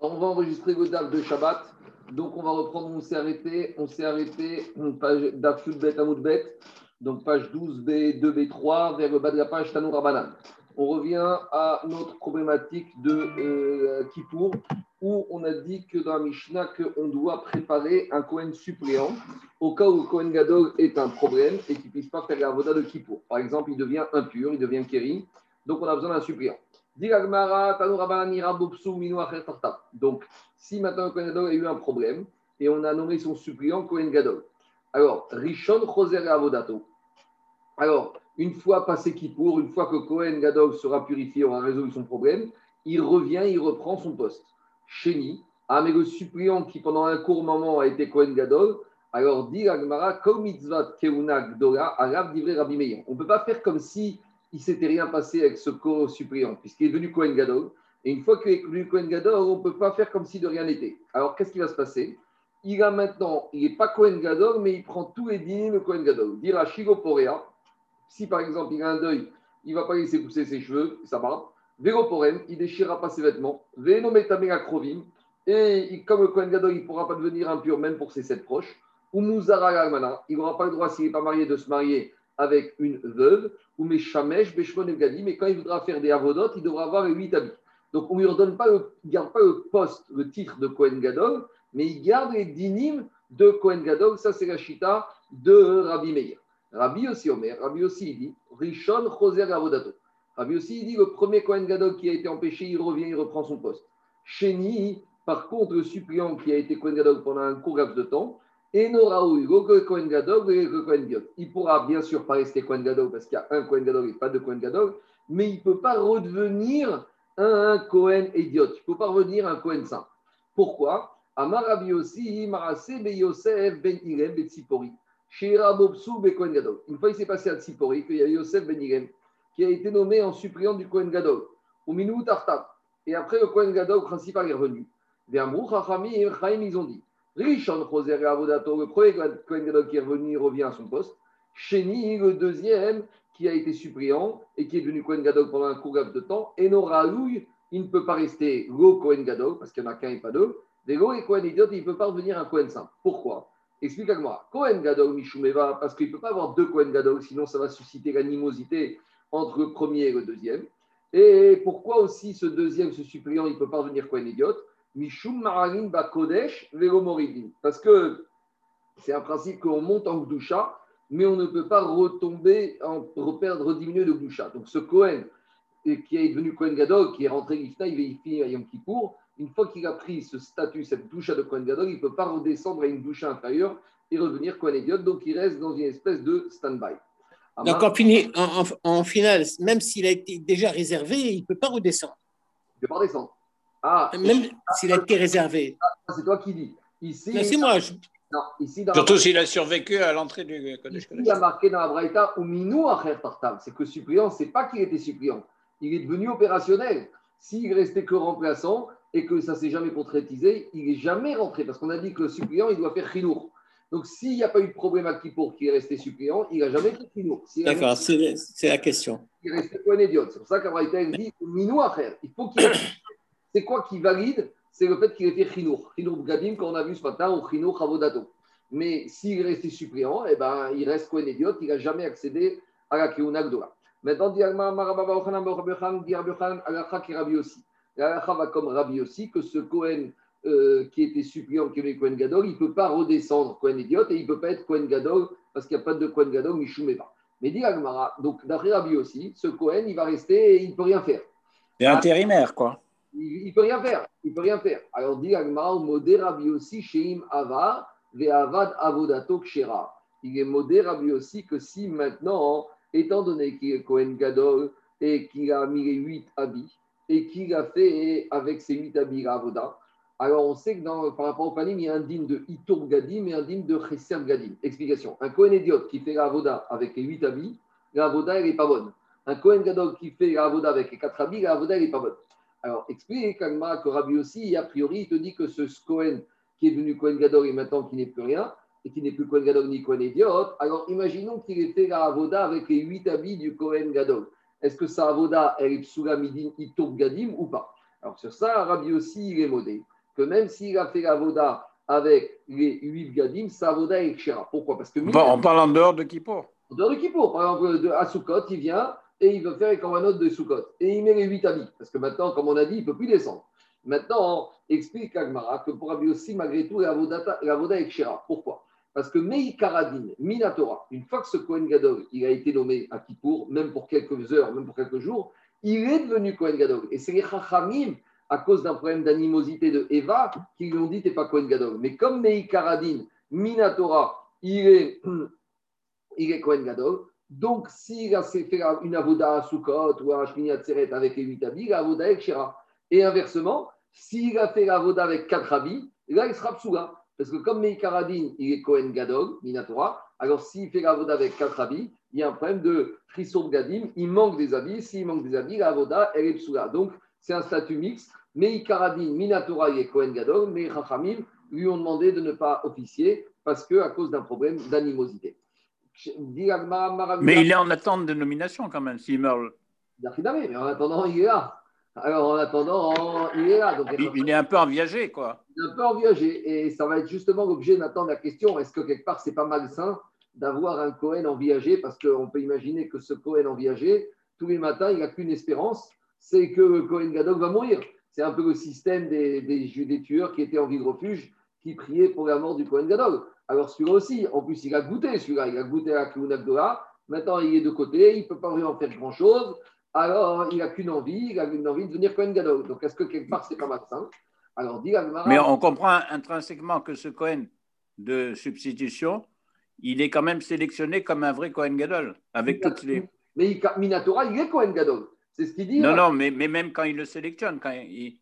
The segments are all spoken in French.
On va enregistrer le DAF de Shabbat. Donc, on va reprendre, on s'est arrêté, on s'est arrêté, page DAF Bet Amoudbet, donc page 12B, 2B3, vers le bas de la page Tanour Rabanan. On revient à notre problématique de euh, Kippour, où on a dit que dans la Mishnah, qu'on doit préparer un Kohen suppléant au cas où le Kohen Gadol est un problème et qu'il ne puisse pas faire la voda de Kippour. Par exemple, il devient impur, il devient kéri, donc on a besoin d'un suppléant. Donc, si maintenant Kohen Gadol a eu un problème et on a nommé son suppléant Kohen Gadol, alors, Rishon Choser Avodato. Alors, une fois passé Kippour, une fois que Kohen Gadol sera purifié, aura résolu son problème, il revient, il reprend son poste. Chéni, ah, mais le suppléant qui pendant un court moment a été Kohen Gadol, alors dit Agmara, comme mitzvah keuna gdola, arabe divrei Rabbi. On ne peut pas faire comme si il s'était rien passé avec ce co-suppléant, puisqu'il est devenu Kohen Gadol. Et une fois qu'il est devenu Kohen Gadol, on ne peut pas faire comme si de rien n'était. Alors, qu'est-ce qui va se passer? Il a maintenant, il n'est pas Kohen Gadol, mais il prend tous les dîmes de Kohen Gadol. Dira Shigo Porea, si par exemple il a un deuil, il ne va pas laisser pousser ses cheveux, ça va. Véloporem, il ne déchirera pas ses vêtements. Vénometamega Krovim, et comme le Kohen Gadol, il ne pourra pas devenir impur même pour ses sept proches. Ou Muzara il n'aura pas le droit, s'il n'est pas marié, de se marier avec une veuve, ou Meshamesh, Beshmon Gadim, mais quand il voudra faire des avodotes, il devra avoir huit habits. Donc on ne lui redonne pas, le, garde pas le poste, le titre de Kohen Gadol, mais il garde les dynimes de Kohen Gadol. Ça, c'est la chita de Rabbi Meir. Rabbi aussi, Omer, Rabbi aussi, il dit Rishon Choser Avodato. Rabbi aussi, il dit le premier Kohen Gadol qui a été empêché, il revient, il reprend son poste. Chéni, par contre, le suppléant qui a été Kohen Gadol pendant un court laps de temps, et Kohen Gadol, Il pourra bien sûr pas rester Kohen Gadol parce qu'il y a un Kohen Gadol et pas de Kohen Gadol, mais il ne peut pas redevenir un Kohen idiot. Il ne peut pas revenir un Kohen saint. Pourquoi? Aussi, Marase Be Yosef Ben Irem Ben Tzipori. Une fois, il s'est passé à Tzipori qu'il y a Yosef Ben Irem qui a été nommé en suppléant du Kohen Gadol. Au Minou Tartab. Et après, le Kohen Gadol principal est revenu. Vers Chachamim et ils ont dit Rishon Choser Avodato, le premier Kohen Gadol qui est revenu, revient à son poste. Sheni, le deuxième, qui a été suppléant et qui est devenu Kohen Gadol pendant un court laps de temps. Et Noraoui, il ne peut pas rester Go Kohen Gadol, parce qu'il n'y en a qu'un et pas deux. Des Go et Kohen Idiot, il ne peut pas revenir un Kohen Saint. Pourquoi? Explique-moi. Kohen Gadol Mishumeva, parce qu'il ne peut pas avoir deux Kohen Gadol, sinon ça va susciter l'animosité entre le premier et le deuxième. Et pourquoi aussi ce deuxième, ce suppléant, il ne peut pas revenir Kohen Idiot? Mishum Mararin Bakodesh Velomoridin. Parce que c'est un principe qu'on monte en Gdusha, mais on ne peut pas retomber, en, reperdre, rediminuer de Gdusha. Donc ce Kohen, qui est devenu Kohen Gadol, qui est rentré Gifta, il vérifie à Yom Kippour, une fois qu'il a pris ce statut, cette doucha de Kohen Gadol, il ne peut pas redescendre à une doucha inférieure et revenir Kohen Idiot, donc il reste dans une espèce de stand-by. Donc en, en, en, finale, même s'il a été déjà réservé, il ne peut pas redescendre. Il ne peut pas redescendre. Ah, Même s'il a été réservé. Ah, c'est toi qui dis. Ici, c'est moi. Non, ici Surtout s'il a survécu à l'entrée du Kodesh Il a marqué dans la Braïta ou Minou Tartam. C'est que suppléant, c'est pas qu'il était suppléant. Il est devenu opérationnel. S'il restait que remplaçant et que ça s'est jamais concrétisé, il n'est jamais rentré. Parce qu'on a dit que le suppléant, il doit faire chinour. Donc, s'il n'y a pas eu de problème à Kippour qui est resté suppléant, il n'a jamais fait chinour. D'accord, c'est la question. Il est resté un idiot. C'est pour ça qu'Abraïta dit Minou Il faut qu'il c'est quoi qui valide? C'est le fait qu'il ait fait Chinour. Chinour Gadim, qu'on a vu ce matin, ou Chinour Chavodato. Mais s'il restait suppléant, eh ben, il reste un idiot, il n'a jamais accédé à la Kiuna Gdora. Maintenant, Diarbechan, Alakha qui Rabbi aussi. Alakha va comme Rabbi aussi, que ce Cohen euh, qui était suppléant, qui est Cohen Gadol, il ne peut pas redescendre Cohen idiot et il ne peut pas être Cohen Gadol parce qu'il n'y a pas de Cohen Gadol, Mishumeva. Mais dit Agmara, donc d'après Rabbi aussi, ce Cohen, il va rester et il ne peut rien faire. C'est intérimaire, quoi. Il ne peut rien faire. Il peut rien faire. Alors dit Agmara, modé Rabbi aussi, Sheim Ava, Ve'avad Avodato Kshera. Il est modé Rabbi aussi que si maintenant, étant donné qu'il est Kohen Gadol et qu'il a mis les huit habits et qu'il a fait avec ses huit habits Avoda, alors on sait que par rapport au panim, il y a un dîme de Itour Gadim et un dîme de Chesem Gadim. Explication. Un Kohen Idiot qui fait l'Avoda avec les huit habits, l'Avoda, elle n'est pas bonne. Un Kohen Gadol qui fait l'Avoda avec les quatre habits, l'Avoda, elle n'est pas bonne. Alors, explique Kalma que Rabbi aussi, a priori, il te dit que ce Cohen qui est devenu Cohen Gadol et maintenant qui n'est plus rien, et qui n'est plus Cohen Gadol ni Cohen Idiot, alors imaginons qu'il ait fait la Avoda avec les huit habits du Cohen Gadol. Est-ce que sa Avoda, elle est Psula Midin Itour Gadim ou pas? Alors sur ça, Rabbi aussi, il est modé. Que même s'il a fait la voda avec les huit gadim, sa voda est kshera. Pourquoi? Parce que. on parle en dehors de Kippour. En dehors de Kippour. Par exemple, de, à Soukot, il vient et il veut faire les korbanot de Soukot. Et il met les huit habits. Parce que maintenant, comme on a dit, il ne peut plus descendre. Maintenant, explique Agmara que pour Rabbi aussi, malgré tout, la voda, est kshera. Pourquoi? Parce que Mei Karadin, Minatora, une fois que ce Kohen Gadol il a été nommé à Kippour, même pour quelques heures, même pour quelques jours, il est devenu Kohen Gadol. Et c'est les Chachamim, à cause d'un problème d'animosité de Eva, qui lui ont dit T'es pas Kohen Gadol. Mais comme Mei Karadin, Minatora, il est, il est Kohen Gadol, donc s'il a fait une avoda à Sukkot ou à Shmini Atzeret avec les huit habits, l'avoda est Shira. Et inversement, s'il a fait l'avoda avec quatre habits, là il sera Psula. Parce que comme Meikaradin, il est Kohen Gadol, Minatora, alors s'il fait l'avoda avec quatre habits, il y a un problème de Trisson Gadim, il manque des habits. S'il manque des habits, l'avoda, elle est Psula. Donc, c'est un statut mixte. Meikaradin, Minatora, il est Kohen Gadol, mais Rachamim lui ont demandé de ne pas officier parce que à cause d'un problème d'animosité. Mais il est en attente de nomination quand même, s'il meurt. Mais en attendant, il est là. Alors, en attendant, il est là. Donc, il, est un peu en viager, quoi. Il est un peu en viager. Et ça va être justement l'objet d'attendre la question est-ce que quelque part, c'est pas malsain d'avoir un Cohen en viager Parce qu'on peut imaginer que ce Cohen en viager, tous les matins, il n'a qu'une espérance c'est que Cohen Gadok va mourir. C'est un peu le système des, des, tueurs qui étaient en vie de refuge, qui priaient pour la mort du Cohen Gadol. Alors, celui-là aussi, en plus, il a goûté, celui-là, il a goûté à la Maintenant, il est de côté, il ne peut pas vraiment faire grand-chose alors il n'a qu'une envie, il a une envie de devenir Cohen Gadol. Donc est-ce que quelque part c'est pas malsain Alors dit Mais on comprend intrinsèquement que ce Cohen de substitution, il est quand même sélectionné comme un vrai Cohen Gadol, avec toutes les. Mais Minatora, il est Cohen Gadol. C'est ce qu'il dit. Non, non, mais, mais, même quand il le sélectionne, quand il.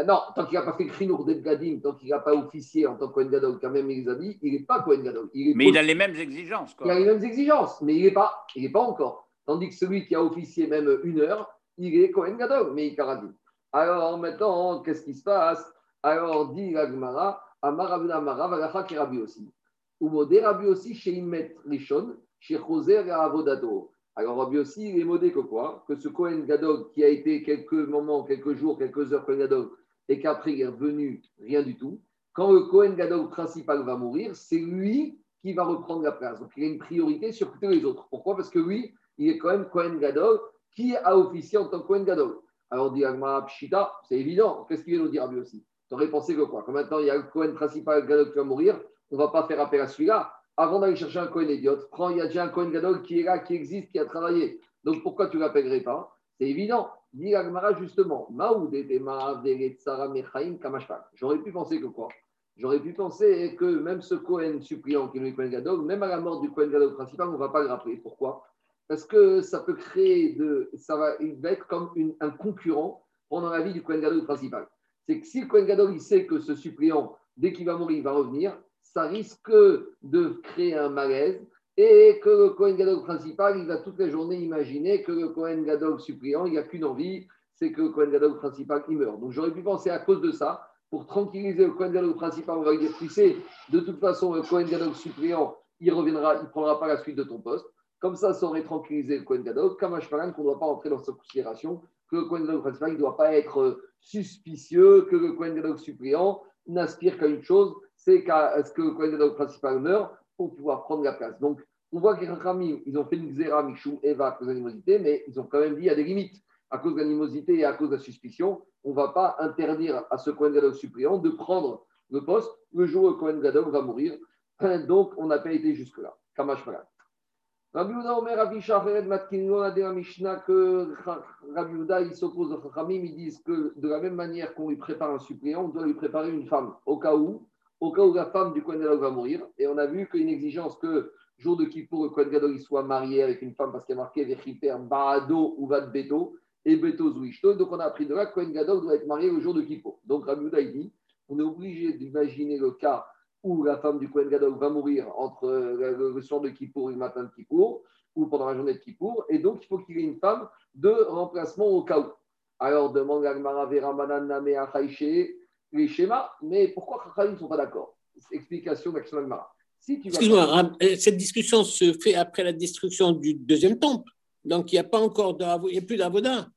Ah non, tant qu'il n'a pas fait Krinour de Gadim, tant qu'il n'a pas officié en tant que Cohen Gadol, quand même, il a dit, il n'est pas Cohen Gadol. mais il a les mêmes exigences. Quoi. Il a les mêmes exigences, mais il n'est pas, il pas encore. Tandis que celui qui a officié même une heure, il est Kohen Gadol, mais il Alors maintenant, qu'est-ce qui se passe? Alors dit Agmara, Amaravuna Mara, Valacha qui Rabbi aussi. Ou modé Rabbi aussi chez Imet Rishon, chez et Avodato. Alors Rabbi aussi, il est modé que quoi? Que ce Kohen Gadol qui a été quelques moments, quelques jours, quelques heures Kohen Gadol, et qu'après il est revenu rien du tout. Quand le Kohen Gadol principal va mourir, c'est lui qui va reprendre la place. Donc il a une priorité sur tous les autres. Pourquoi? Parce que lui, il est quand même Kohen Gadol, qui a officié en tant que Kohen Gadol. Alors, dit Agma Pshita, c'est évident. Qu'est-ce qu'il vient nous dire lui aussi? Tu aurais pensé que quoi? Quand maintenant il y a le Kohen principal Gadol qui va mourir, on ne va pas faire appel à celui-là. Avant d'aller chercher un Kohen idiot, prends, il y a déjà un Kohen Gadol qui est là, qui existe, qui a travaillé. Donc pourquoi tu ne l'appellerais pas? C'est évident. Dit Agmara justement, J'aurais pu penser que quoi? J'aurais pu penser que même ce Kohen suppliant qui est le Kohen Gadol, même à la mort du Kohen Gadol principal, on ne va pas le rappeler. Pourquoi? Parce que ça peut créer de. Ça va, il va être comme un concurrent pendant la vie du Kohen Gadol principal. C'est que si le Kohen Gadol il sait que ce suppliant, dès qu'il va mourir, il va revenir, ça risque de créer un malaise et que le Kohen Gadol principal, il va toute la journée imaginer que le Kohen Gadol suppliant, il n'y a qu'une envie, c'est que le Kohen Gadol principal, il meurt. Donc j'aurais pu penser à cause de ça, pour tranquilliser le Kohen Gadol principal, on va lui dire, tu sais, de toute façon, le Kohen Gadol suppliant, il reviendra, il ne prendra pas la suite de ton poste. Comme ça, ça aurait tranquillisé le Kohen Gadol, comme un qu'on ne doit pas entrer dans cette considération, que le Kohen Gadol principal ne doit pas être suspicieux, que le Kohen Gadol suppliant n'aspire qu'à une chose, c'est qu'à ce que le Kohen Gadol principal meure pour pouvoir prendre la place. Donc, on voit que les ils ont fait une xéra, Michou, Eva à cause de l'animosité, mais ils ont quand même dit a des limites. À cause de l'animosité et à cause de la suspicion, on ne va pas interdire à ce Kohen Gadol suppliant de prendre le poste le jour où le Kohen va mourir. Donc, on n'a pas été jusque-là. Kamash Rabbi Uda Omer Rabbi Matkinlo a dit la Mishnah que Rabbi Uda il s'oppose aux Chachamim, ils disent que de la même manière qu'on lui prépare un suppléant, on doit lui préparer une femme au cas où, au cas où la femme du Kohen Gadol va mourir. Et on a vu qu'il y a une exigence que jour de Kippour, le Kohen Gadol il soit marié avec une femme parce qu'il y a marqué Vechiper Baado ou Vad Beto et Beto Zouishto. Donc on a appris de là que Kohen Gadol doit être marié le jour de Kippour. Donc Rabbi dit on est obligé d'imaginer le cas où la femme du Kohen Gadol va mourir entre euh, le soir de Kippour et le matin de Kippour, ou pendant la journée de Kippour, et donc il faut qu'il y ait une femme de remplacement au cas où. Alors demande Agmara Vera les schémas, mais pourquoi les ne sont pas d'accord? Explication d'Action Agmara. Si Excuse-moi, euh, cette discussion se fait après la destruction du deuxième temple, donc il n'y a pas encore de, il y a plus d'avoda.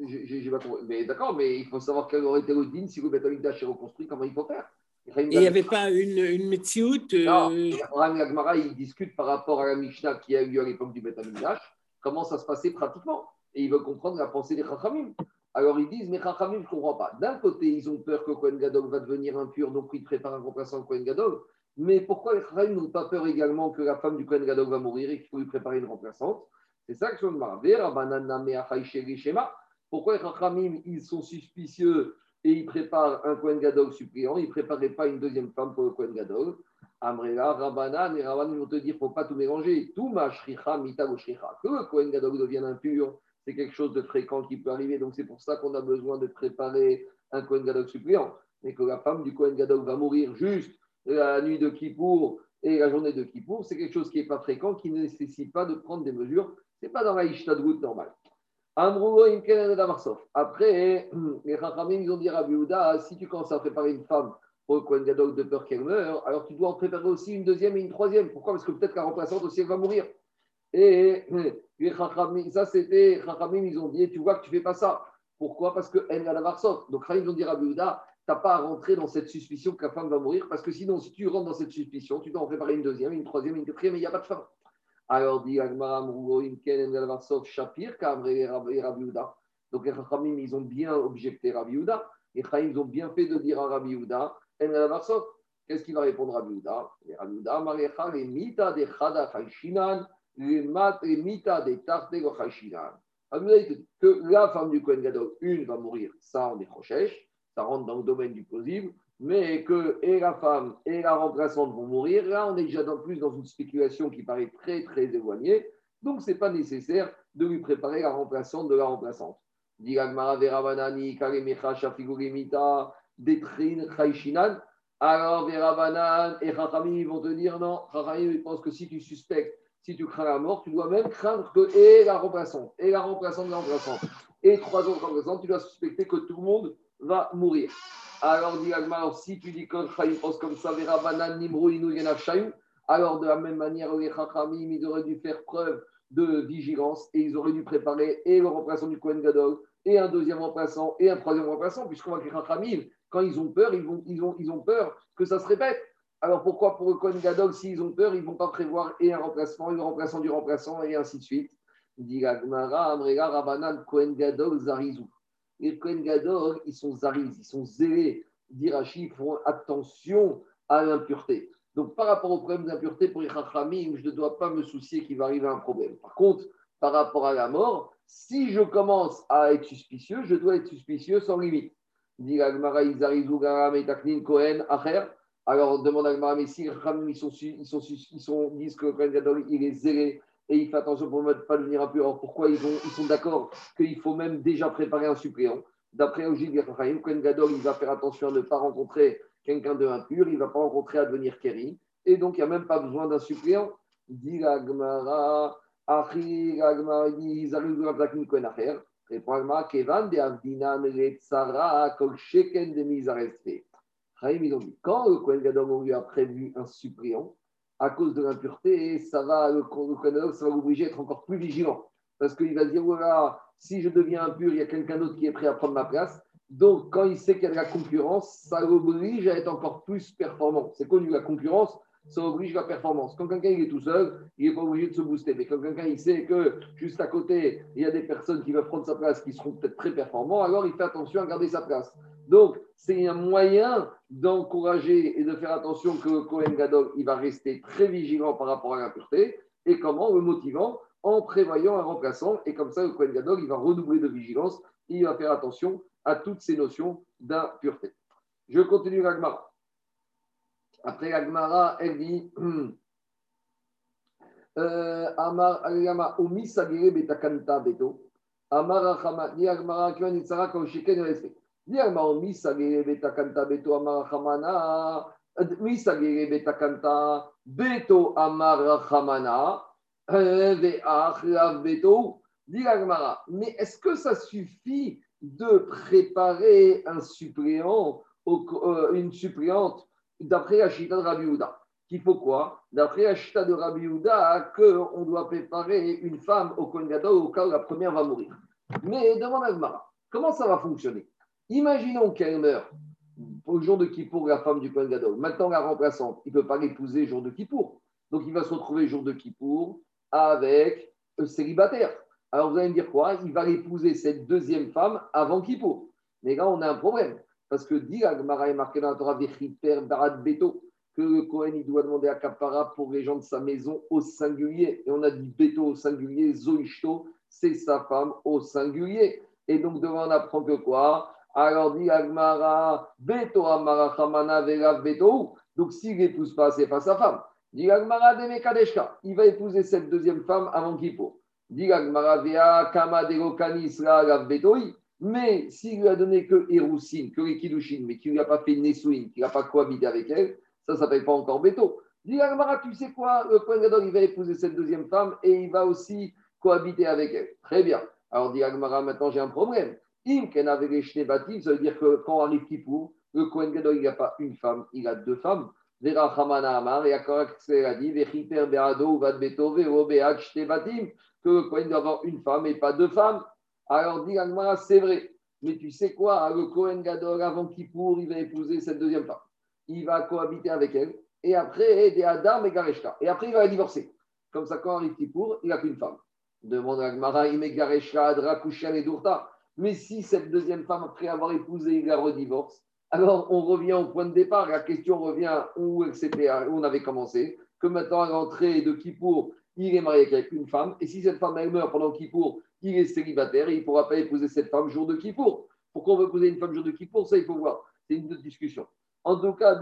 J'ai- j'ai- j'ai pas compris. Mais d'accord, mais il faut savoir quel aurait été le din si le Beth Amikdash est reconstruit, comment il faut faire? Et il n'y avait pas une, une Metsiout Non, euh, Ram et Agmara, ils discutent par rapport à la Mishnah qui a eu lieu à l'époque du Beth Amikdash, comment ça se passait pratiquement? Et ils veulent comprendre la pensée des Chachamim. Alors ils disent, mais Chachamim, je ne comprends pas. D'un côté, ils ont peur que Kohen Gadol va devenir impur, donc ils préparent un remplaçant de Kohen Gadol. Mais pourquoi les Chachamim n'ont pas peur également que la femme du Kohen Gadol va mourir et qu'il faut lui préparer une remplaçante? C'est ça que je me. Pourquoi les Chachamim, ils sont suspicieux et ils préparent un Kohen Gadol suppléant, ils ne préparaient pas une deuxième femme pour le Kohen Gadol? Amrela, Rabbanan et Rabbanan vont te dire, il ne faut pas tout mélanger. Tout ma shricha. Que le Kohen Gadol devienne impur, c'est quelque chose de fréquent qui peut arriver. Donc c'est pour ça qu'on a besoin de préparer un Kohen Gadol suppléant. Mais que la femme du Kohen Gadol va mourir juste la nuit de Kippour et la journée de Kippour, c'est quelque chose qui n'est pas fréquent, qui ne nécessite pas de prendre des mesures. Ce n'est pas dans la Ishtadrout normale. Après, les Chachamim, ils ont dit à Yehuda, si tu commences à préparer une femme le Kohen Gadol de peur qu'elle meure, alors tu dois en préparer aussi une deuxième et une troisième. Pourquoi? Parce que peut-être la remplaçante aussi, elle va mourir. Et les Chachamim, ça c'était, ils ont dit, tu vois que tu fais pas ça. Pourquoi? Parce que elle va Varsov. Donc Chachamim, ils ont dit Rabbi tu n'as pas à rentrer dans cette suspicion que la femme va mourir, parce que sinon, si tu rentres dans cette suspicion, tu dois en préparer une deuxième, une troisième, une quatrième, et il n'y a pas de femme. Alors dit Imken, Varsov, Shapir, et Rabbi. Donc les ils ont bien objecté Rabbi Yehuda. Les Chachamim, ils ont bien fait de dire à Rabbi En. Qu'est-ce qu'il va répondre Rabbi Et Rabbi Yehuda, Marecha, mita de Chada les mat- les mita de Tarte Chayshinan. Rabbi Yehuda, il te dit que la femme du Kohen Gadol, une va mourir, ça on est crochèche, ça rentre dans le domaine du possible, mais que et la femme et la remplaçante vont mourir, là on est déjà dans plus dans une spéculation qui paraît très très éloignée, donc ce n'est pas nécessaire de lui préparer la remplaçante de la remplaçante. Alors Verabanan et Chachamim vont te dire non, Chachamim ils pensent que si tu suspectes, si tu crains la mort, tu dois même craindre que et la remplaçante, et la remplaçante de la remplaçante, et trois autres remplaçantes, tu dois suspecter que tout le monde va mourir. Alors, dit Agmar, si tu dis que Chachamim pense comme ça, Vera Banan, Nimrou, Inou, Yenav, Shayou, alors de la même manière, les Chachamim, ils auraient dû faire preuve de vigilance et ils auraient dû préparer et le remplaçant du Kohen Gadol, et un deuxième remplaçant, et un troisième remplaçant, puisqu'on voit que les Chachamim, quand ils ont peur, ils, vont, ils, ont, ils ont peur que ça se répète. Alors pourquoi pour le Kohen Gadol, s'ils ont peur, ils ne vont pas prévoir et un remplacement, et le remplaçant du remplaçant, et ainsi de suite Dit Amrega, Rabanan, Kohen Gadol, Zarizou les Kohen Gadol, ils sont zariz, ils sont zélés. D'Irachi, ils font attention à l'impureté. Donc, par rapport au problème d'impureté, pour les Chachamim, je ne dois pas me soucier qu'il va arriver un problème. Par contre, par rapport à la mort, si je commence à être suspicieux, je dois être suspicieux sans limite. Dit Agmara, Izarizu, Garam, Kohen, Acher. Alors, demande à Agmara, mais si ils, sont, ils, sont, ils sont, disent que le Kohen Gadol, il est zélé et il fait attention pour ne pas devenir impur, alors pourquoi ils, ont, ils sont d'accord qu'il faut même déjà préparer un suppléant? D'après Ojid Gachachayim, Kohen Gadol, il va faire attention à ne pas rencontrer quelqu'un de impur, il ne va pas rencontrer à devenir Kéri, et donc il n'y a même pas besoin d'un suppléant. Dit la Gemara, Achi, dit, ils arrivent à plaquer Kohen Acher. Répond la Gemara, Kevan de Avdinan Retzara, Kol Sheken de Mizareste. Quand le Kohen Gadol, lui a prévu un suppléant, à cause de l'impureté, ça va, le, Kohen Gadol, ça va l'obliger à être encore plus vigilant. Parce qu'il va dire, voilà, si je deviens impur, il y a quelqu'un d'autre qui est prêt à prendre ma place. Donc, quand il sait qu'il y a de la concurrence, ça l'oblige à être encore plus performant. C'est connu, la concurrence, ça oblige la performance. Quand quelqu'un est tout seul, il n'est pas obligé de se booster. Mais quand quelqu'un sait que juste à côté, il y a des personnes qui veulent prendre sa place, qui seront peut-être très performants, alors il fait attention à garder sa place. Donc, c'est un moyen d'encourager et de faire attention que Cohen Gadol, il va rester très vigilant par rapport à l'impureté. Et comment Le motivant en prévoyant un remplaçant. Et comme ça, le Cohen Gadol, il va redoubler de vigilance. Et il va faire attention à toutes ces notions d'impureté. Je continue l'Agmara. Après l'Agmara, elle dit euh, Amar Aliyama Omi Sagire Betakanta Beto. Amar Achama, ni Agmara Kyon Itzara Kausheken Respe. Ni Agmara Omi Sagire Betakanta Beto Amar Achamana. Mi Sagire Betakanta Beto Amar Achamana. Ve'ach. Dit Agmara, mais est-ce que ça suffit de préparer un suppléant, euh, une suppléante d'après la Chita de Rabbi Houda Qu'il faut quoi? D'après la Chita de Rabbi Houda, qu'on doit préparer une femme au Kohen Gadol au cas où la première va mourir. Mais demande à Agmara, Comment ça va fonctionner? Imaginons qu'elle meurt au jour de Kippour, la femme du Kohen Gadol. Maintenant, la remplaçante, il ne peut pas l'épouser jour de Kippour. Donc, il va se retrouver jour de Kippour avec un célibataire. Alors, vous allez me dire quoi? Il va épouser cette deuxième femme avant Kippour. Mais là, on a un problème. Parce que dit Agmara est marqué dans la Torah Barad Beto que le Kohen il doit demander à Kapara pour les gens de sa maison au singulier. Et on a dit Beto au singulier, Zoishto, c'est sa femme au singulier. Et donc, devant on apprend que quoi? Alors dit Agmara, Beto Amara Hamana Beto. Donc, s'il n'épouse pas, c'est pas sa femme. Dit Agmara Demekadeshka. Il va épouser cette deuxième femme avant Kippo. Dit Agmara Vea Kama Derokanisra Betoi. Mais s'il lui a donné que Héroussine, que les Kidushin, mais qu'il lui a pas fait Nesouine, qu'il n'a pas cohabité avec elle, ça ne s'appelle pas encore Beto. Dit Agmara, tu sais quoi Le Kohen Gadol, il va épouser cette deuxième femme et il va aussi cohabiter avec elle. Très bien. Alors dit Agmara, maintenant j'ai un problème. Im Ken avait ça veut dire que quand arrive Kippour, le Kohen Gadol, il n'a pas une femme, il a deux femmes. Vera Hamana Amar, et Akorak a dit, Vechiter Beado, Vad Beto, Vero Batim, que le Kohen doit une femme et pas deux femmes. Alors dit Agmara, c'est vrai. Mais tu sais quoi Le Kohen Gadol, avant Kippour, il va épouser cette deuxième femme. Il va cohabiter avec elle. Et après, des Adam et Gareshka. Et après, il va la divorcer. Comme ça, quand arrive Kippour, il n'a qu'une femme. Demande Agmara, et Dourta. Mais si cette deuxième femme, après avoir épousé, il la redivorce, alors on revient au point de départ. La question revient où, où on avait commencé. Que maintenant, à l'entrée de Kippour, il est marié avec une femme. Et si cette femme, meurt pendant Kippour, il est célibataire et il ne pourra pas épouser cette femme jour de Kippour. Pourquoi on veut épouser une femme jour de Kippour? Ça, il faut voir. C'est une autre discussion. En tout cas.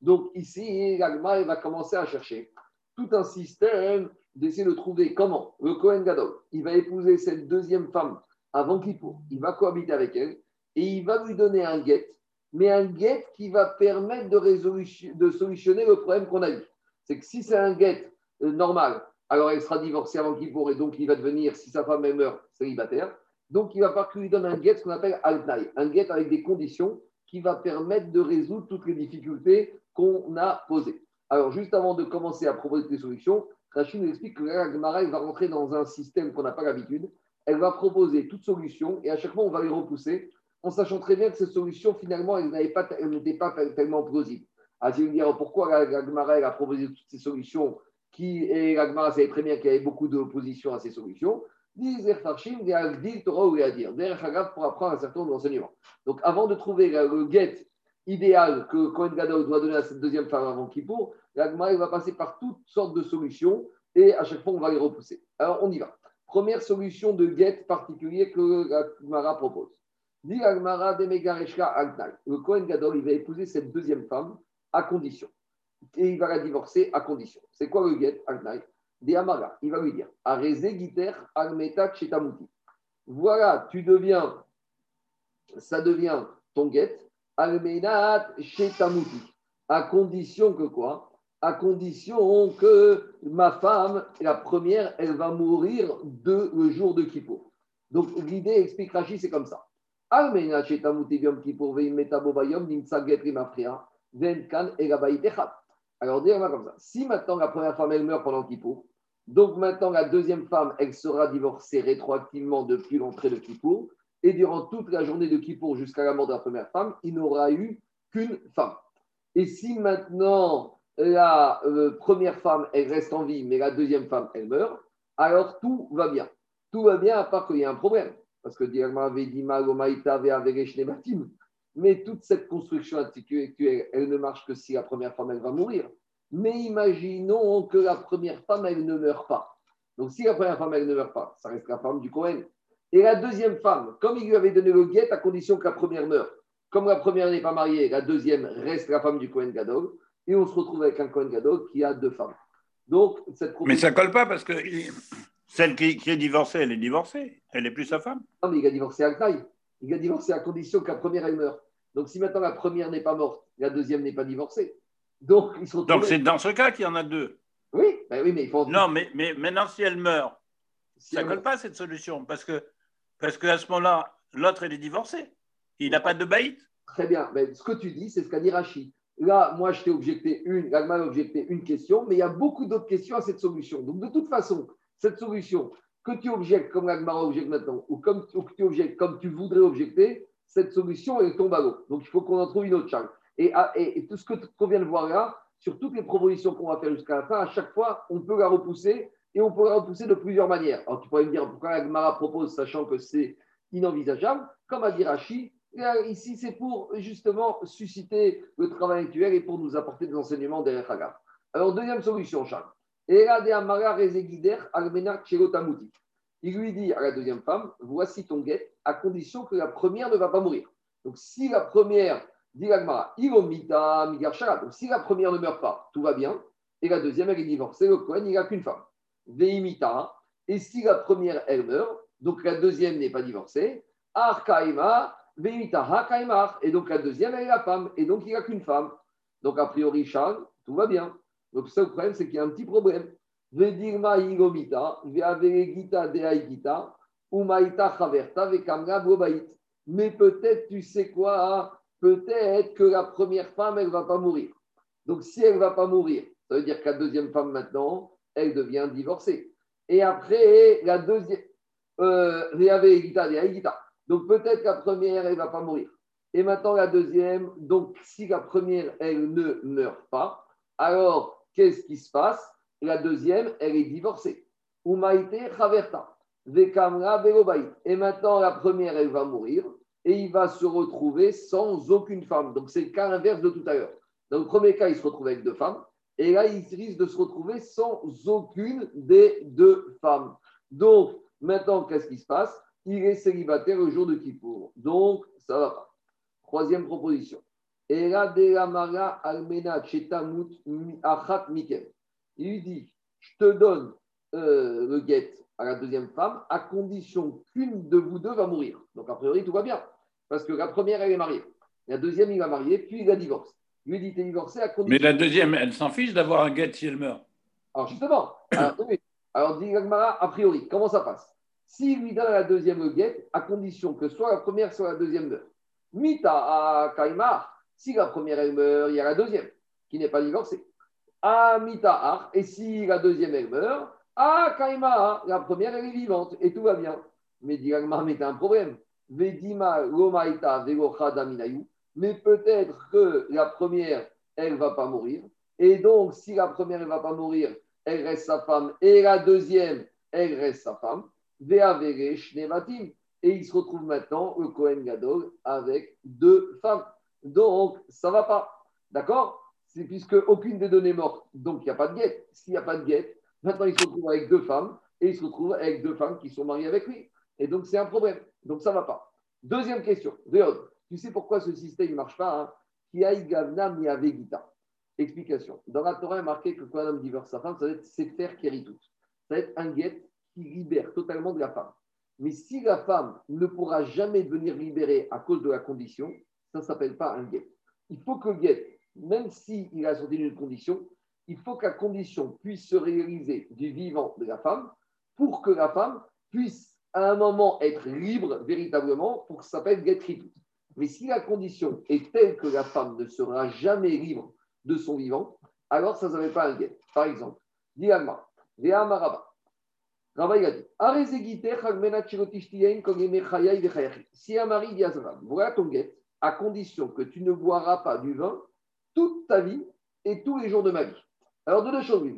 Donc ici, l'Agma va commencer à chercher tout un système d'essayer de trouver comment le Kohen Gadol, il va épouser cette deuxième femme avant Kippour, il va cohabiter avec elle et il va lui donner un guet, mais un guet qui va permettre de, solutionner le problème qu'on a eu. C'est que si c'est un guet euh, normal, alors elle sera divorcée avant Kippour et donc il va devenir, si sa femme meurt, célibataire. Donc il va falloir qu'il lui donne un guet, ce qu'on appelle Altaï, un guet avec des conditions qui va permettre de résoudre toutes les difficultés qu'on a posées. Alors, juste avant de commencer à proposer des solutions, Rachid nous explique que la Gemara va rentrer dans un système qu'on n'a pas l'habitude. Elle va proposer toutes solutions et à chaque fois, on va les repousser en sachant très bien que ces solutions, finalement, elles n'étaient pas, tellement plausibles. Si vous dire pourquoi la a proposé toutes ces solutions, qui, et la savait très bien qu'il y avait beaucoup d'opposition à ces solutions, Torah pour apprendre un certain nombre d'enseignements. Donc, avant de trouver le guet idéal que Cohen Gadol doit donner à cette deuxième femme avant Kippour, l'Agma va passer par toutes sortes de solutions et à chaque fois, on va les repousser. Alors, on y va. Première solution de guet particulier que l'Agmara propose. De Le Cohen Gadol, il va épouser cette deuxième femme à condition. Et il va la divorcer à condition. C'est quoi le guet Agnaï. Il va lui dire Almeta Chetamuti. Voilà, tu deviens, ça devient ton guet Almenat Shetamuti. À condition que quoi? À condition que ma femme, la première, elle va mourir le jour de Kippour. Donc l'idée, explique Rachid, c'est comme ça. Erabaitechat. Alors, dis-moi comme ça. Si maintenant la première femme, elle meurt pendant Kippour, donc maintenant la deuxième femme, elle sera divorcée rétroactivement depuis l'entrée de Kippour, et durant toute la journée de Kippour jusqu'à la mort de la première femme, il n'aura eu qu'une femme. Et si maintenant la euh, première femme, elle reste en vie, mais la deuxième femme, elle meurt, alors tout va bien. Tout va bien à part qu'il y a un problème. Parce que mais toute cette construction intellectuelle, elle ne marche que si la première femme, elle va mourir. Mais imaginons que la première femme, elle ne meurt pas. Donc si la première femme, elle ne meurt pas, ça reste la femme du Cohen. Et la deuxième femme, comme il lui avait donné le guet à condition que la première meure, comme la première n'est pas mariée, la deuxième reste la femme du Cohen Gadol, et on se retrouve avec un Cohen Gadol qui a deux femmes. Donc, cette Mais ça colle pas parce que celle qui, est divorcée, elle est divorcée. Elle n'est plus sa femme. Non, mais il a divorcé à taille. Il a divorcé à condition que la première, elle meure. Donc, si maintenant la première n'est pas morte, la deuxième n'est pas divorcée. Donc, ils sont Donc, c'est dans ce cas qu'il y en a deux. Oui, ben oui mais il faut. Non, mais, mais maintenant, si elle meurt, ça ne colle pas cette solution parce que parce qu'à ce moment-là, l'autre, il est divorcé. Il n'a pas de baït. Très bien. Mais ce que tu dis, c'est ce qu'a dit Rachid. Là, moi, je t'ai objecté une, Gagman a objecté une question, mais il y a beaucoup d'autres questions à cette solution. Donc, de toute façon, cette solution, que tu objectes comme l'Agmara objecte maintenant, ou, comme, que tu objectes comme tu voudrais objecter, cette solution, elle tombe à l'eau. Donc, il faut qu'on en trouve une autre charge. Ah, et, tout ce qu'on vient de voir là, sur toutes les propositions qu'on va faire jusqu'à la fin, à chaque fois, on peut la repousser et on peut la repousser de plusieurs manières. Alors, tu pourrais me dire pourquoi l'Agmara propose, sachant que c'est inenvisageable, comme a dit Rashi, ici, c'est pour justement susciter le travail actuel et pour nous apporter des enseignements derrière Hagar. Alors, deuxième solution, Charles. Il lui dit à la deuxième femme Voici ton guet, à condition que la première ne va pas mourir. Donc, si la première, dit donc si la première ne meurt pas, tout va bien, et la deuxième, elle est divorcée, le Cohen, il n'a qu'une femme. Et si la première, elle meurt, donc la deuxième n'est pas divorcée, Arkaima, Veimita, et donc la deuxième, elle est la femme, et donc il n'a qu'une femme. Donc, a priori, Charles, tout va bien. Donc, ça, le problème, c'est qu'il y a un petit problème. Vedirma igomita, veaveregita deaigita, umaita chaverta, bobait. Mais peut-être, tu sais quoi, peut-être que la première femme, elle ne va pas mourir. Donc, si elle ne va pas mourir, ça veut dire que la deuxième femme, maintenant, elle devient divorcée. Et après, la deuxième, euh, donc peut-être que la première, elle ne va pas mourir. Et maintenant, la deuxième, donc si la première, elle ne meurt pas, alors qu'est-ce qui se passe? La deuxième, elle est divorcée. Umaite Chaverta. Vekamra Et maintenant, la première, elle va mourir et il va se retrouver sans aucune femme. Donc, c'est le cas inverse de tout à l'heure. Dans le premier cas, il se retrouve avec deux femmes. Et là, il risque de se retrouver sans aucune des deux femmes. Donc, maintenant, qu'est-ce qui se passe? Il est célibataire le jour de Kippour. Donc, ça va pas. Troisième proposition. Il lui dit, je te donne euh, le guet à la deuxième femme à condition qu'une de vous deux va mourir. Donc a priori, tout va bien. Parce que la première, elle est mariée. La deuxième, il va marier, puis il la divorce. Il lui dit, t'es divorcé à condition... Mais la deuxième, elle s'en fiche d'avoir un guet si elle meurt. Alors justement, alors, alors dit a priori, comment ça passe? S'il lui donne à la deuxième le guet, à condition que soit la première, soit la deuxième meurt. Mita à Kaimar, si la première, elle meurt, il y a la deuxième qui n'est pas divorcée. Amitahar, et si la deuxième, elle meurt, ah, la première, elle est vivante et tout va bien. Mais Diragma, mais un problème. Vedima, Lomaita, Mais peut-être que la première, elle ne va pas mourir. Et donc, si la première ne va pas mourir, elle reste sa femme. Et la deuxième, elle reste sa femme. Et il se retrouve maintenant, le Kohen Gadol, avec deux femmes. Donc, ça ne va pas. D'accord? C'est puisque aucune des deux n'est morte. Donc, il n'y a pas de guette. S'il n'y a pas de guette, maintenant, il se retrouve avec deux femmes et il se retrouve avec deux femmes qui sont mariées avec lui. Et donc, c'est un problème. Donc, ça ne va pas. Deuxième question. Réod, tu sais pourquoi ce système ne marche pas hein? Explication. Dans la Torah, il est marqué que quand un homme divorce sa femme, ça va être faire tout. Ça va être un guet qui libère totalement de la femme. Mais si la femme ne pourra jamais devenir libérée à cause de la condition, ça ne s'appelle pas un guet. Il faut que le guet, même s'il a sorti d'une condition, il faut que la condition puisse se réaliser du vivant de la femme pour que la femme puisse à un moment être libre véritablement pour que ça s'appelle get Mais si la condition est telle que la femme ne sera jamais libre de son vivant, alors ça ne s'appelle pas un get. Par exemple, dit Alma, Maraba. Rabbi a dit Si un mari dit à sa femme, voilà ton guet, à condition que tu ne boiras pas du vin toute ta vie et tous les jours de ma vie. Alors, de deux choses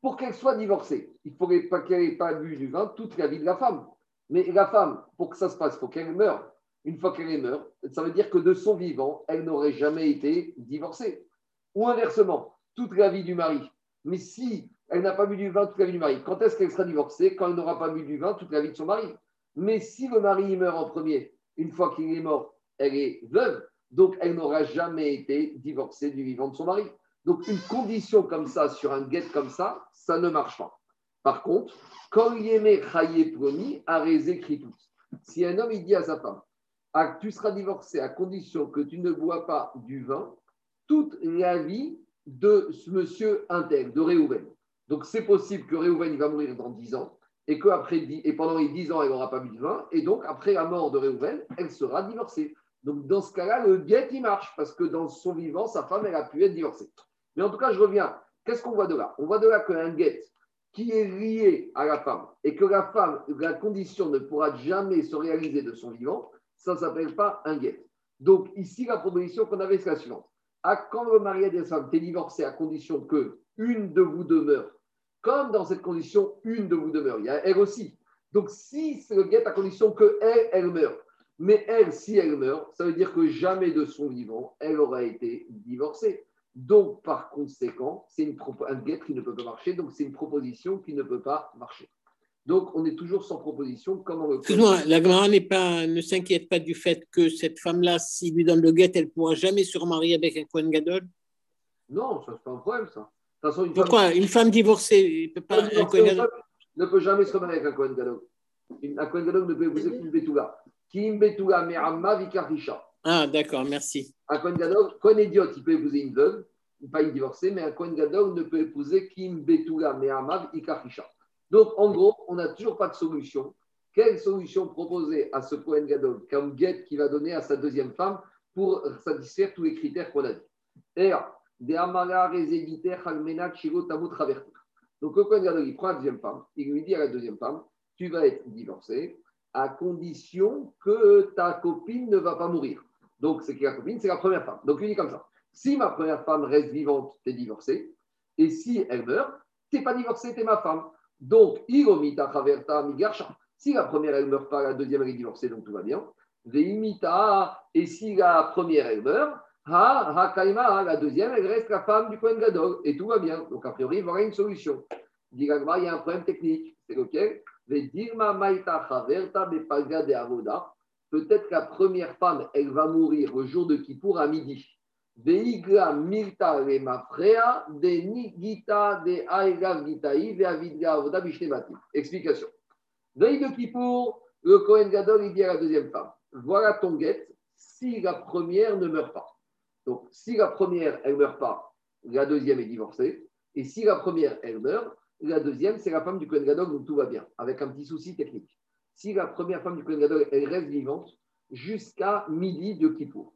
Pour qu'elle soit divorcée, il ne faudrait pas qu'elle n'ait pas bu du vin toute la vie de la femme. Mais la femme, pour que ça se passe, il faut qu'elle meure. Une fois qu'elle est meurt, ça veut dire que de son vivant, elle n'aurait jamais été divorcée. Ou inversement, toute la vie du mari. Mais si elle n'a pas bu du vin toute la vie du mari, quand est-ce qu'elle sera divorcée Quand elle n'aura pas bu du vin toute la vie de son mari? Mais si le mari meurt en premier, une fois qu'il est mort, elle est veuve, donc elle n'aura jamais été divorcée du vivant de son mari. Donc une condition comme ça, sur un guet comme ça, ça ne marche pas. Par contre, quand promis, à tout. Si un homme il dit à sa femme, ah, tu seras divorcé à condition que tu ne bois pas du vin toute la vie de ce monsieur intègre, de Réhouven. Donc c'est possible que Réhouven va mourir dans 10 ans et, qu'après, et pendant les 10 ans, elle n'aura pas bu de vin. Et donc, après la mort de Réhouven, elle sera divorcée. Donc, dans ce cas-là, le guet, il marche parce que dans son vivant, sa femme, elle a pu être divorcée. Mais en tout cas, je reviens. Qu'est-ce qu'on voit de là? On voit de là qu'un guet qui est lié à la femme et que la femme, la condition ne pourra jamais se réaliser de son vivant, ça ne s'appelle pas un guet. Donc ici, la proposition qu'on avait, c'est la suivante. À quand le mariage des femmes est divorcé à condition que une de vous demeure, comme dans cette condition, une de vous demeure, il y a elle aussi. Donc si c'est le guet à condition que elle, elle meurt, mais elle, si elle meurt, ça veut dire que jamais de son vivant, elle aura été divorcée. Donc, par conséquent, c'est un guet qui ne peut pas marcher. Donc, c'est une proposition qui ne peut pas marcher. Donc, on est toujours sans proposition. Comment Excuse-moi, la grand pas, ne s'inquiète pas du fait que cette femme-là, s'il lui donne le guet, elle ne pourra jamais se remarier avec un Kohen Gadol? Non, ça, c'est pas un problème, ça. De toute façon, une Pourquoi? femme... Une femme divorcée peut pas, un Kohen Gadol? ne peut jamais se remarier avec un Kohen Gadol. Un Kohen Gadol ne peut épouser qu'une Betula. Kim Betula Vikarisha. Ah, d'accord, merci. Un Kohen Gadol, Kohen idiot, il peut épouser une veuve, pas une divorcée, mais un Kohen Gadol ne peut épouser Kim Betula Me'amma Vikarisha. Donc, en gros, on n'a toujours pas de solution. Quelle solution proposer à ce Kohen Gadol comme guette qui va donner à sa deuxième femme pour satisfaire tous les critères qu'on a dit? Donc, le Kohen Gadol, il prend la deuxième femme, il lui dit à la deuxième femme Tu vas être divorcée à condition que ta copine ne va pas mourir. Donc, c'est qui la copine? C'est la première femme. Donc, il dit comme ça Si ma première femme reste vivante, tu es divorcée. Et si elle meurt, tu n'es pas divorcée, tu es ma femme. Donc, Iromita Chaverta Migarsha. Si la première, elle meurt pas, la deuxième, elle est divorcée, donc tout va bien. Veimita, et si la première, elle meurt, ha, ha, kaima, la deuxième, elle reste la femme du Kohen Gadol, et tout va bien. Donc, a priori, il y aura une solution. il y a un problème technique. C'est lequel? Peut-être que la première femme, elle va mourir le jour de Kippour à midi. Explication. Veille de Kippour, le Kohen Gadol, il dit à la deuxième femme Voilà ton guette si la première ne meurt pas. Donc, si la première, elle ne meurt pas, la deuxième est divorcée. Et si la première, elle meurt, la deuxième, c'est la femme du Kohen Gadol, donc tout va bien, avec un petit souci technique. Si la première femme du Kohen Gadol, elle reste vivante jusqu'à midi de Kippour.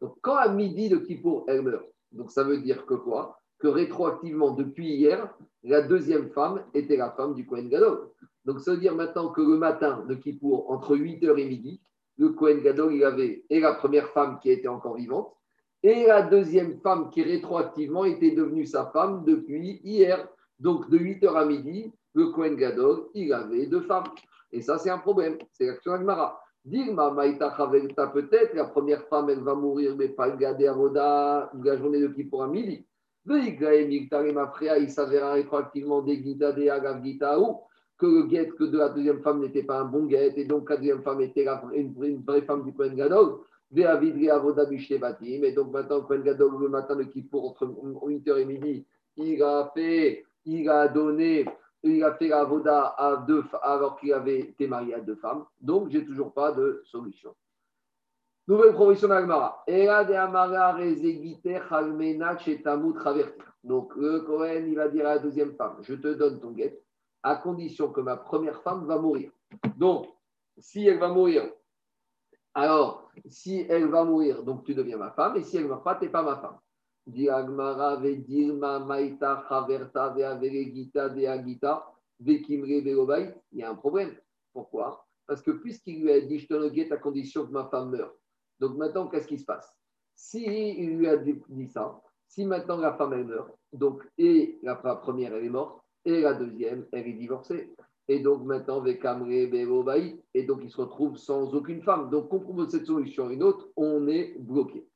Donc, quand à midi de Kippour, elle meurt, donc ça veut dire que quoi? Que rétroactivement, depuis hier, la deuxième femme était la femme du Kohen Gadol. Donc, ça veut dire maintenant que le matin de Kippour, entre 8h et midi, le Kohen Gadol, il avait et la première femme qui était encore vivante, et la deuxième femme qui rétroactivement était devenue sa femme depuis hier. Donc, de 8h à midi, le Kohen Gadol, il avait deux femmes. Et ça, c'est un problème. C'est l'action Agmara. Dilma Maïta peut-être, la première femme, elle va mourir, mais pas gadé Avoda, la journée de qui un midi. Il s'avéra rétroactivement des Gita, des Agav Gita, ou que le guet que de la deuxième femme n'était pas un bon guet, et donc la deuxième femme était une, vraie femme du Kohen Gadol. Et donc maintenant, Kohen Gadol, le matin de Kippour, entre 8h et midi, il a fait, il a donné il a fait la voda à deux, alors qu'il avait été marié à deux femmes. Donc, j'ai toujours pas de solution. Nouvelle proposition d'Agmara. Donc, le Cohen, il va dire à la deuxième femme Je te donne ton guet, à condition que ma première femme va mourir. Donc, si elle va mourir, alors, si elle va mourir, donc tu deviens ma femme, et si elle ne meurt pas, tu n'es pas ma femme. Il y a un problème. Pourquoi? Parce que puisqu'il lui a dit je te le guette à condition que ma femme meure. Donc maintenant, qu'est-ce qui se passe? Si il lui a dit ça, si maintenant la femme meurt, donc et la première elle est morte, et la deuxième elle est divorcée. Et donc maintenant, et donc il se retrouve sans aucune femme. Donc on propose cette solution une autre, on est bloqué.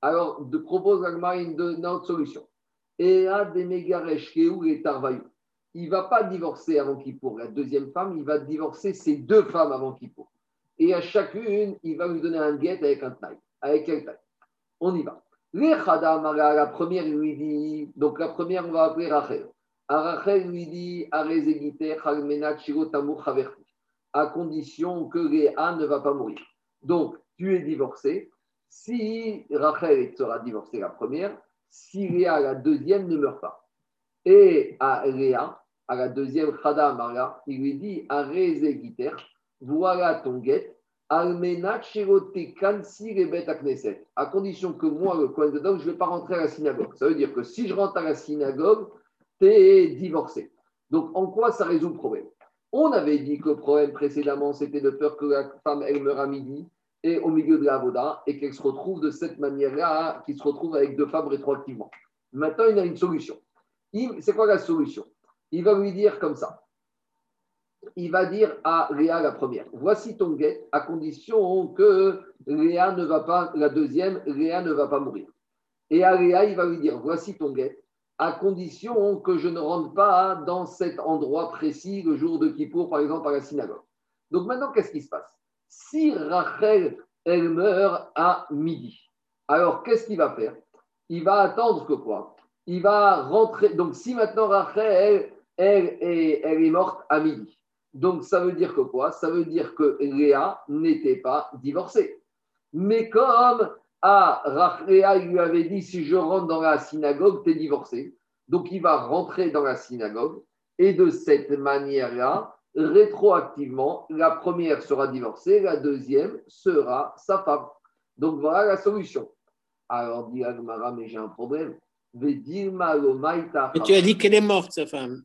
Alors, de, propose une, autre solution. Et. Il ne va pas divorcer avant pour La deuxième femme, il va divorcer ses deux femmes avant pour. Et à chacune, il va lui donner un guet avec un taille. Avec quel taille? On y va. La première lui dit, donc la première, on va appeler Rachel. Rachel lui dit, à condition que Léa ne va pas mourir. Donc, tu es divorcé, si Rachel sera divorcée la première, si Léa, la deuxième, ne meurt pas. Et à Léa, à la deuxième, Chada il lui dit voilà ton guet, Kansi Rebet à condition que moi, le coin de je ne vais pas rentrer à la synagogue. Ça veut dire que si je rentre à la synagogue, tu es divorcé. Donc, en quoi ça résout le problème? On avait dit que le problème précédemment, c'était de peur que la femme, elle meure à midi et au milieu de la voda et qu'elle se retrouve de cette manière-là, qu'il se retrouve avec deux femmes rétroactivement. Maintenant, il a une solution. C'est quoi la solution? Il va lui dire comme ça. Il va dire à Léa la première, voici ton guet à condition que Léa ne va pas, la deuxième, Léa ne va pas mourir. Et à Léa, il va lui dire, voici ton guet à condition que je ne rentre pas dans cet endroit précis le jour de Kippour, par exemple, à la synagogue. Donc maintenant, qu'est-ce qui se passe? Si Rachel, elle meurt à midi, alors qu'est-ce qu'il va faire? Il va attendre que quoi? Il va rentrer. Donc si maintenant Rachel, elle, est, elle est morte à midi, donc ça veut dire que quoi? Ça veut dire que Léa n'était pas divorcée. Mais comme ah, Rachléa, il lui avait dit si je rentre dans la synagogue, tu es divorcé. Donc il va rentrer dans la synagogue et de cette manière-là, rétroactivement, la première sera divorcée, la deuxième sera sa femme. Donc voilà la solution. Alors dit Agmara, mais j'ai un problème. Mais tu as dit qu'elle est morte, sa femme.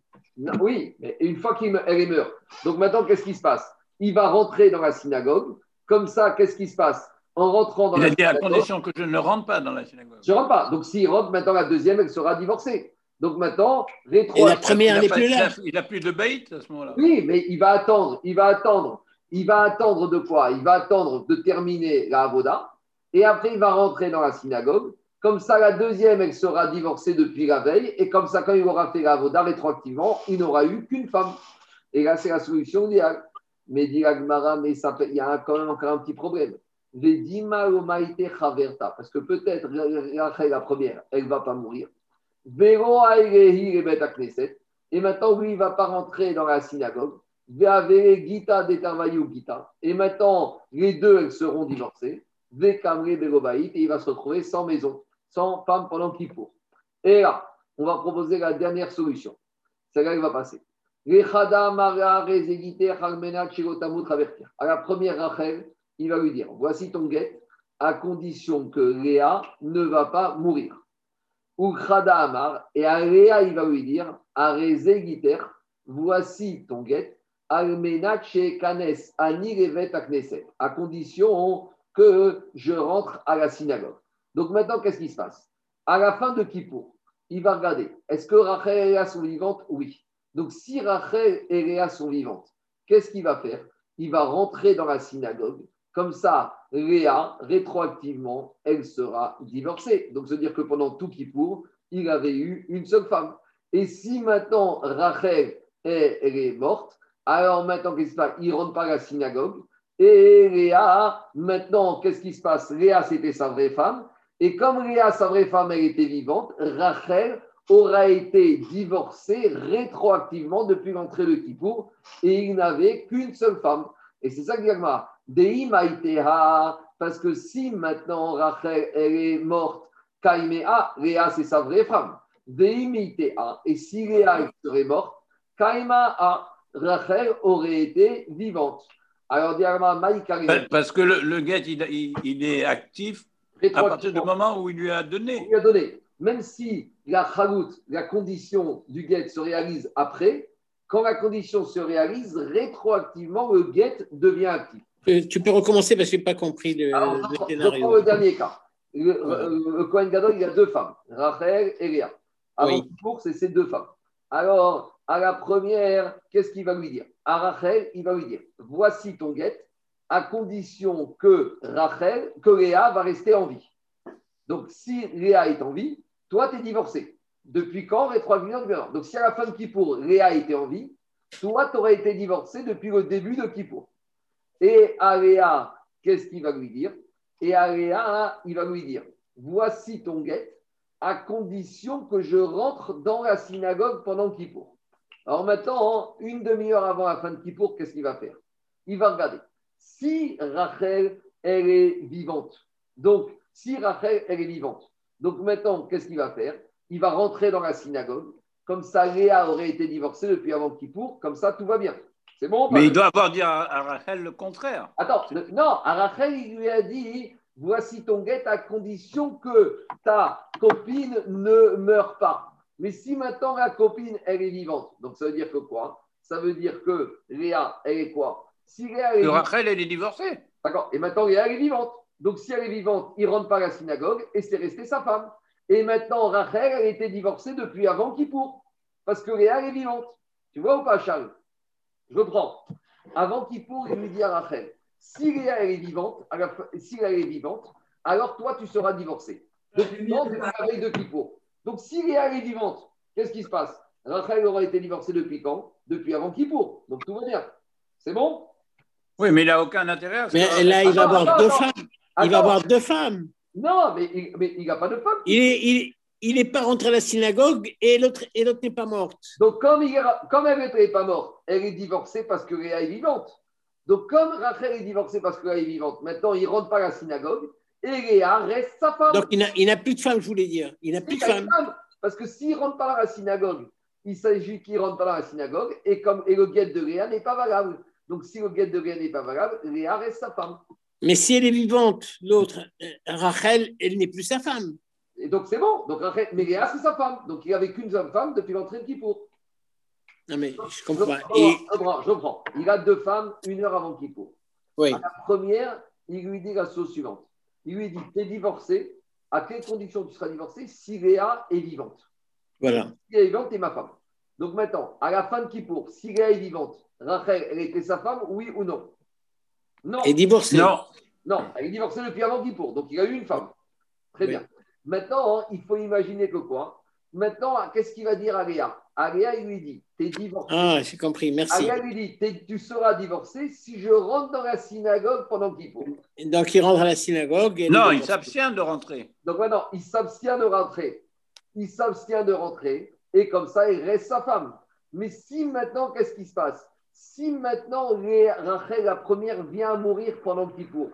oui, mais une fois qu'elle est morte. Donc maintenant, qu'est-ce qui se passe? Il va rentrer dans la synagogue. Comme ça, qu'est-ce qui se passe? En rentrant dans il la a dit à condition que je ne rentre pas dans la synagogue. Je ne rentre pas. Donc s'il rentre, maintenant la deuxième, elle sera divorcée. Donc maintenant, rétro. Et la première n'est plus là. Il n'a plus de bait à ce moment-là. Oui, mais il va attendre. Il va attendre. Il va attendre de quoi? Il va attendre de terminer la avoda. Et après, il va rentrer dans la synagogue. Comme ça, la deuxième, elle sera divorcée depuis la veille. Et comme ça, quand il aura fait la avoda rétroactivement, il n'aura eu qu'une femme. Et là, c'est la solution idéale. Mais dit mais ça, il y a quand même encore un petit problème. Parce que peut-être la première, elle ne va pas mourir. Et maintenant, lui, il ne va pas rentrer dans la synagogue. Et maintenant, les deux, elles seront divorcées. Et il va se retrouver sans maison, sans femme pendant qu'il faut. Et là, on va proposer la dernière solution. Celle-là, elle va passer. À la première Rachel, il va lui dire Voici ton guet, à condition que Léa ne va pas mourir. Ou Amar, et à Léa, il va lui dire Areze Giter, voici ton guet, Almenache Kanes, Ani Levet Akneset, à condition que je rentre à la synagogue. Donc maintenant, qu'est-ce qui se passe? À la fin de Kippour, il va regarder est-ce que Rachel et Léa sont vivantes Oui. Donc si Rachel et Léa sont vivantes, qu'est-ce qu'il va faire? Il va rentrer dans la synagogue comme ça, Léa, rétroactivement, elle sera divorcée. Donc, se dire que pendant tout Kippour, il avait eu une seule femme. Et si maintenant Rachel, est, elle est morte, alors maintenant, qu'est-ce qui se passe? Il rentre pas à la synagogue. Et Léa, maintenant, qu'est-ce qui se passe? Léa, c'était sa vraie femme. Et comme Léa, sa vraie femme, elle était vivante, Rachel aura été divorcée rétroactivement depuis l'entrée de Kippour et il n'avait qu'une seule femme. Et c'est ça que parce que si maintenant Rachel elle est morte, Kaimea, Léa c'est sa vraie femme. Et si Léa serait morte, Kaima Rachel aurait été vivante. Alors, Parce que le, le guet, il, il, est actif à partir du moment où il lui a donné. Il lui a donné. Même si la chalout, la condition du guet se réalise après, quand la condition se réalise, rétroactivement, le guet devient actif. Euh, tu peux recommencer parce que je n'ai pas compris le, scénario. Je prends le dernier cas. Le, Kohen Gadol, il y a deux femmes, Rachel et Léa. Avant oui. c'est ces deux femmes. Alors, à la première, qu'est-ce qu'il va lui dire? À Rachel, il va lui dire Voici ton guet, à condition que Rachel, que Léa va rester en vie. Donc, si Léa est en vie, toi, tu es divorcé. Depuis quand Rétroactivement, Donc, si à la fin de Kippour, Léa était en vie, toi, tu aurais été divorcé depuis le début de Kippour. Et Aléa, qu'est-ce qu'il va lui dire? Et Aléa, il va lui dire Voici ton guet, à condition que je rentre dans la synagogue pendant Kippour. Alors maintenant, une demi-heure avant la fin de Kippour, qu'est-ce qu'il va faire? Il va regarder. Si Rachel, elle est vivante, donc si Rachel, elle est vivante, donc maintenant, qu'est-ce qu'il va faire? Il va rentrer dans la synagogue. Comme ça, Léa aurait été divorcée depuis avant Kippour, comme ça, tout va bien. Mais il doit avoir dit à, Rachel le contraire. Attends, non, à Rachel, il lui a dit voici ton guet à condition que ta copine ne meure pas. Mais si maintenant la copine, elle est vivante, donc ça veut dire que quoi? Ça veut dire que Léa, elle est quoi? Si Léa, elle est Rachel, elle est divorcée. D'accord. Et maintenant, Léa, elle est vivante. Donc, si elle est vivante, il ne rentre pas à la synagogue et c'est resté sa femme. Et maintenant, Rachel, elle était divorcée depuis avant Kippour. Parce que Léa, elle est vivante. Tu vois ou pas, Charles? Je reprends. Avant Kippour, il lui dit à Rachel si Léa, elle est vivante, fin- si elle est vivante, alors toi, tu seras divorcée. Depuis non, la veille de Kippour. Donc, si Léa, elle est vivante, qu'est-ce qui se passe? Rachel aura été divorcée depuis quand? Depuis avant Kippour. Donc, tout va bien. C'est bon? Oui, mais il n'a aucun intérêt Mais que- là, il va Attends, avoir attends, deux attends. femmes. Il va avoir deux femmes. Non, mais il mais il n'a pas de femme. Il est, il, il est pas rentré à la synagogue et l'autre n'est pas morte. Donc, comme, il est- comme elle n'était pas morte, elle est divorcée parce que Léa est vivante. Donc, comme Rachel est divorcée parce que Léa est vivante, maintenant, il ne rentre pas à la synagogue et Léa reste sa femme. Donc il n'a plus de femme, je voulais dire. Il n'a plus de femme. femme. Parce que s'il ne rentre pas dans la synagogue, il s'agit qu'il ne rentre pas dans la synagogue et, comme, et le guet de Léa n'est pas valable. Donc, si le guet de Léa n'est pas valable, Léa reste sa femme. Mais si elle est vivante, l'autre, euh, Rachel, elle n'est plus sa femme. Et donc, c'est bon. Donc, Rachel, mais Léa, c'est sa femme. Donc, il n'avait qu'une seule femme depuis l'entrée de Kippour. Non, mais je comprends Et, je prends, je prends. Il a deux femmes une heure avant Kippour. oui. À la première, il lui dit la chose suivante. Il lui dit Tu es divorcé. À quelles conditions tu seras divorcé si Léa est vivante? Voilà. Si elle est vivante, tu es ma femme. Donc maintenant, à la fin de Kippour, si Léa est vivante, Rachel, elle était sa femme, oui ou non? Non. Et divorcée. Non, Non, elle est divorcée depuis avant Kippour. Donc il a eu une femme. Très Oui. bien. Maintenant, hein, il faut imaginer que quoi Maintenant, qu'est-ce qu'il va dire à Léa À Léa, il lui dit Tu es divorcé. Ah, j'ai compris. Merci. Léa lui dit T'es- Tu seras divorcé si je rentre dans la synagogue pendant Kippour. Donc il rentre à la synagogue. et non, il s'abstient de rentrer. Donc maintenant, il s'abstient de rentrer. Il s'abstient de rentrer. Et comme ça, il reste sa femme. Mais si maintenant, qu'est-ce qui se passe Si maintenant, Léa- Rachel, la première, vient à mourir pendant Kippour,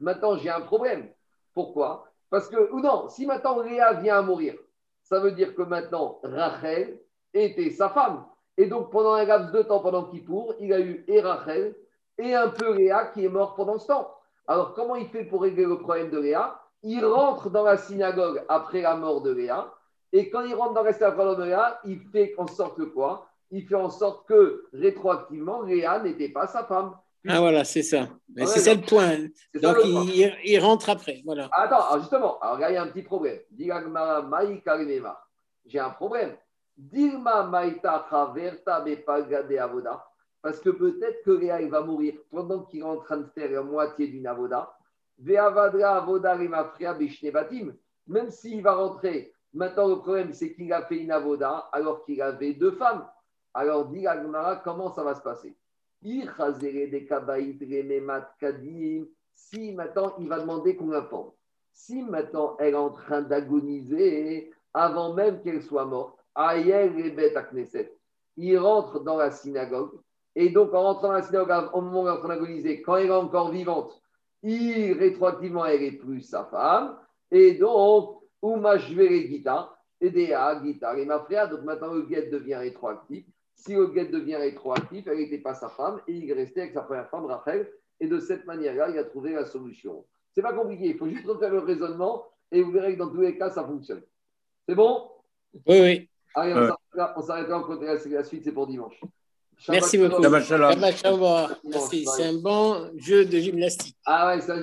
maintenant, j'ai un problème. Pourquoi Parce que, ou non, si maintenant Léa vient à mourir, ça veut dire que maintenant, Rachel était sa femme. Et donc, pendant un laps de temps, pendant Kippour, il a eu et Rachel et un peu Léa qui est mort pendant ce temps. Alors, comment il fait pour régler le problème de Léa Il rentre dans la synagogue après la mort de Léa. Et quand il rentre dans la synagogue de Léa, il fait en sorte que quoi? Il fait en sorte que, rétroactivement, Léa n'était pas sa femme. Ah voilà, c'est ça. C'est ça le point. Donc le point. il, il rentre après. Voilà. Attends, alors justement, alors là, il y a un petit problème. J'ai un problème. Dilma Maïta Traverta Bepagade Avoda. Parce que peut-être que il va mourir pendant qu'il est en train de faire la moitié d'une avoda. Ve'avadra Avoda Rimafria Bishnebatim. Même s'il va rentrer, maintenant le problème c'est qu'il a fait une avoda alors qu'il avait deux femmes. Alors dit comment ça va se passer? Si maintenant il va demander qu'on l'informe. Si maintenant elle est en train d'agoniser avant même qu'elle soit morte, il rentre dans la synagogue. Et donc, en rentrant dans la synagogue, au moment où elle est en train d'agoniser, quand elle est encore vivante, il, rétroactivement, elle est plus sa femme. Et donc, Uma Gita, et Dea Gita, et ma frère, donc maintenant le devient rétroactif. Si le guet devient rétroactif, elle n'était pas sa femme, et il restait avec sa première femme, Rachel. Et de cette manière-là, il a trouvé la solution. C'est pas compliqué, il faut juste refaire le raisonnement, et vous verrez que dans tous les cas, ça fonctionne. C'est bon? Oui, oui. Allez, Ouais. on s'arrêtera- on s'arrêtera en côté la suite, c'est pour dimanche. Merci beaucoup. shalom. Shabbat shalom. Shabbat shalom. Merci. C'est un bon jeu de gymnastique. Ah ouais, c'est un